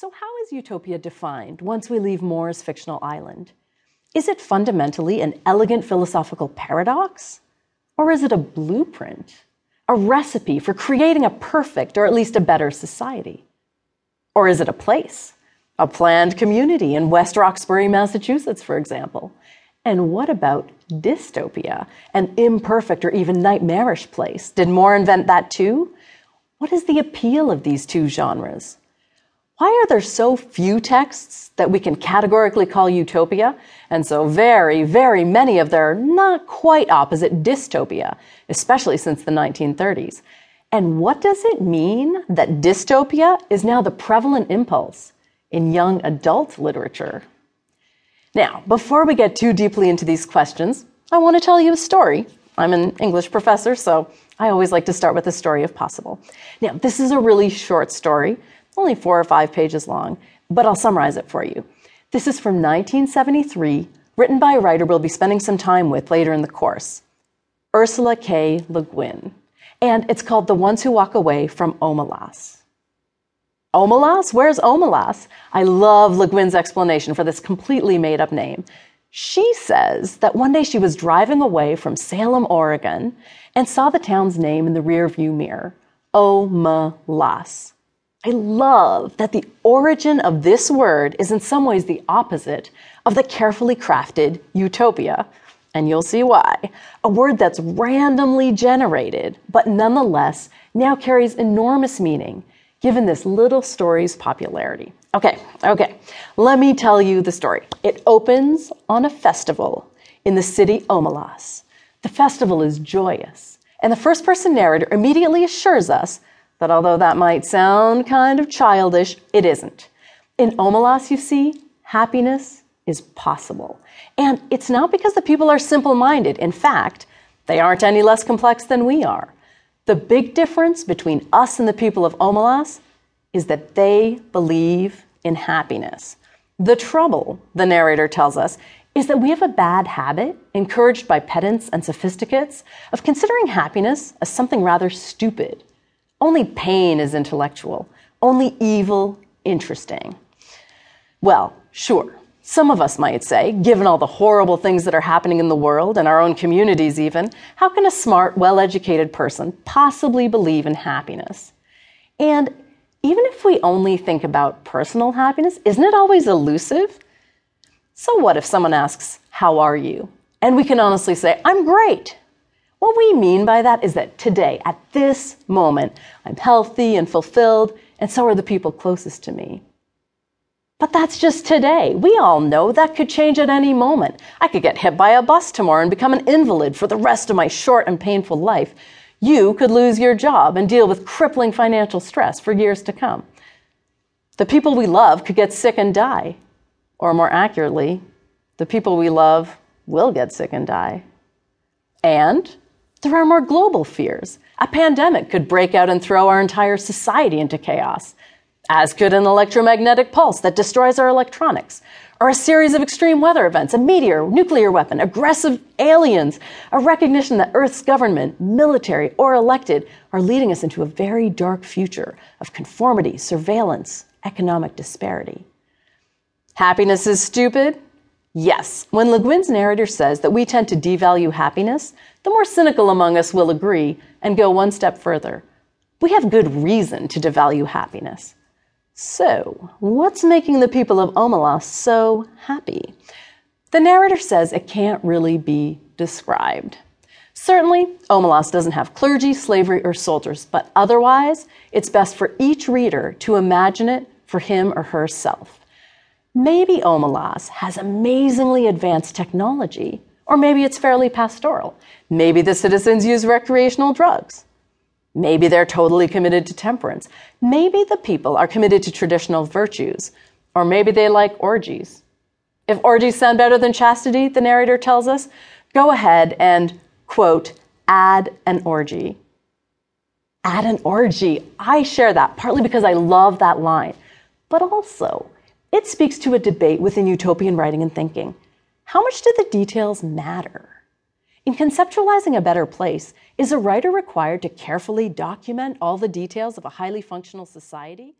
So, how is utopia defined once we leave More's fictional island? Is it fundamentally an elegant philosophical paradox? Or is it a blueprint, a recipe for creating a perfect or at least a better society? Or is it a place, a planned community in West Roxbury, Massachusetts, for example? And what about dystopia, an imperfect or even nightmarish place? Did More invent that too? What is the appeal of these two genres? Why are there so few texts that we can categorically call utopia, and so very, very many of their not quite opposite dystopia, especially since the 1930s? And what does it mean that dystopia is now the prevalent impulse in young adult literature? Now, before we get too deeply into these questions, I want to tell you a story. I'm an English professor, so I always like to start with a story if possible. Now, this is a really short story, only four or five pages long, but I'll summarize it for you. This is from 1973, written by a writer we'll be spending some time with later in the course, Ursula K. Le Guin. And it's called The Ones Who Walk Away from Omelas. Omelas? Where's Omelas? I love Le Guin's explanation for this completely made up name. She says that one day she was driving away from Salem, Oregon, and saw the town's name in the rearview mirror Omelas. I love that the origin of this word is in some ways the opposite of the carefully crafted utopia. And you'll see why. A word that's randomly generated, but nonetheless now carries enormous meaning given this little story's popularity. Okay, okay, let me tell you the story. It opens on a festival in the city Omelas. The festival is joyous, and the first person narrator immediately assures us that although that might sound kind of childish, it isn't. In Omelas, you see, happiness is possible. And it's not because the people are simple minded. In fact, they aren't any less complex than we are. The big difference between us and the people of Omelas is that they believe in happiness. The trouble, the narrator tells us, is that we have a bad habit, encouraged by pedants and sophisticates, of considering happiness as something rather stupid. Only pain is intellectual, only evil interesting. Well, sure, some of us might say, given all the horrible things that are happening in the world and our own communities, even, how can a smart, well educated person possibly believe in happiness? And even if we only think about personal happiness, isn't it always elusive? So, what if someone asks, How are you? And we can honestly say, I'm great. What we mean by that is that today, at this moment, I'm healthy and fulfilled, and so are the people closest to me. But that's just today. We all know that could change at any moment. I could get hit by a bus tomorrow and become an invalid for the rest of my short and painful life. You could lose your job and deal with crippling financial stress for years to come. The people we love could get sick and die. Or more accurately, the people we love will get sick and die. And there are more global fears. A pandemic could break out and throw our entire society into chaos as could an electromagnetic pulse that destroys our electronics, or a series of extreme weather events, a meteor, nuclear weapon, aggressive aliens, a recognition that Earth's government, military, or elected are leading us into a very dark future of conformity, surveillance, economic disparity. Happiness is stupid? Yes. When Le Guin's narrator says that we tend to devalue happiness, the more cynical among us will agree and go one step further. We have good reason to devalue happiness. So, what's making the people of Omelas so happy? The narrator says it can't really be described. Certainly, Omelas doesn't have clergy, slavery, or soldiers, but otherwise, it's best for each reader to imagine it for him or herself. Maybe Omelas has amazingly advanced technology, or maybe it's fairly pastoral. Maybe the citizens use recreational drugs. Maybe they're totally committed to temperance. Maybe the people are committed to traditional virtues. Or maybe they like orgies. If orgies sound better than chastity, the narrator tells us, go ahead and, quote, add an orgy. Add an orgy. I share that partly because I love that line, but also it speaks to a debate within utopian writing and thinking. How much do the details matter? In conceptualizing a better place, is a writer required to carefully document all the details of a highly functional society?